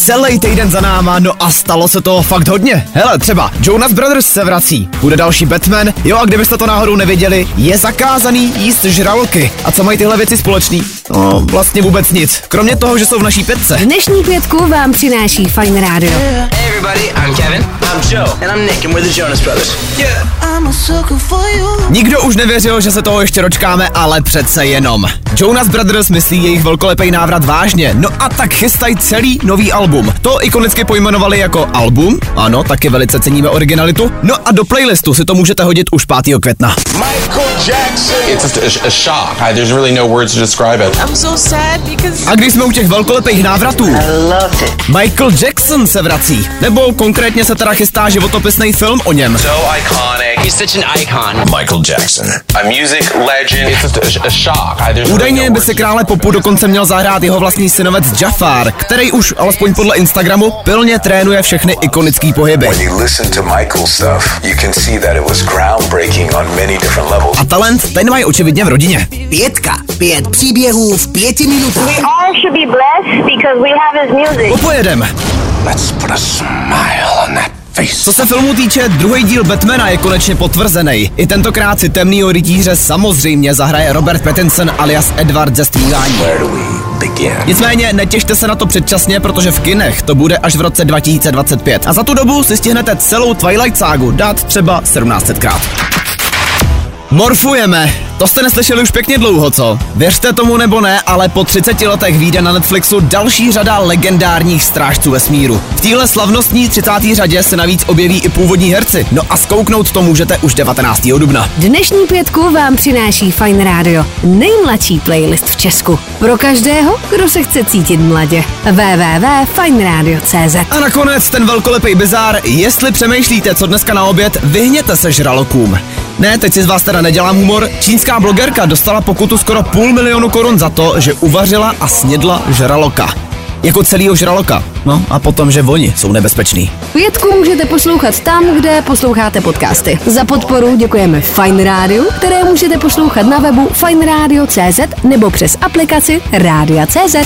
celý týden za náma, no a stalo se toho fakt hodně. Hele, třeba Jonas Brothers se vrací, bude další Batman, jo a kdybyste to náhodou nevěděli, je zakázaný jíst žraloky. A co mají tyhle věci společný? No, vlastně vůbec nic. Kromě toho, že jsou v naší pětce. Dnešní pětku vám přináší Fine Radio. Hey everybody, I'm Kevin. I'm Joe. And I'm Nick and we're the Jonas Brothers. Yeah. Nikdo už nevěřil, že se toho ještě dočkáme, ale přece jenom. Jonas Brothers myslí jejich velkolepý návrat vážně, no a tak chystají celý nový album. To ikonicky pojmenovali jako album, ano, taky velice ceníme originalitu. No a do playlistu si to můžete hodit už 5. května. Michael Jackson. It's just a, a shock. There's really no words to describe it. I'm so sad because A když jsme u těch velkolepých návratů, Michael Jackson se vrací, nebo konkrétně se teda chystá životopisný film o něm. So iconic. He's such an icon. Michael Jackson. A music legend. It's just a, a shock. I, there's really Údajně no by si to krále popu dokonce měl zahrát jeho vlastní synovec Jafar, který už, alespoň podle Instagramu, pilně trénuje všechny ikonické pohyby. A talent, ten mají očividně v rodině. Pětka. Pět příběhů v pěti minutách. all should be blessed because we have his music. Popojedem. Let's put a smile on that face. Co se filmu týče, druhý díl Batmana je konečně potvrzený. I tentokrát si temnýho rytíře samozřejmě zahraje Robert Pattinson alias Edward ze begin? Nicméně netěšte se na to předčasně, protože v kinech to bude až v roce 2025. A za tu dobu si stihnete celou Twilight ságu dát třeba 1700krát. Morfujeme. To jste neslyšeli už pěkně dlouho, co? Věřte tomu nebo ne, ale po 30 letech vyjde na Netflixu další řada legendárních strážců vesmíru. V téhle slavnostní 30. řadě se navíc objeví i původní herci. No a skouknout to můžete už 19. dubna. Dnešní pětku vám přináší Fine Radio. Nejmladší playlist v Česku. Pro každého, kdo se chce cítit mladě. www.fineradio.cz A nakonec ten velkolepý bizár, jestli přemýšlíte, co dneska na oběd, vyhněte se žralokům. Ne, teď si z vás teda nedělám humor. Čínská blogerka dostala pokutu skoro půl milionu korun za to, že uvařila a snědla žraloka. Jako celýho žraloka. No a potom, že oni jsou nebezpeční. Pětku můžete poslouchat tam, kde posloucháte podcasty. Za podporu děkujeme Fine Radio, které můžete poslouchat na webu fineradio.cz nebo přes aplikaci Rádia.cz.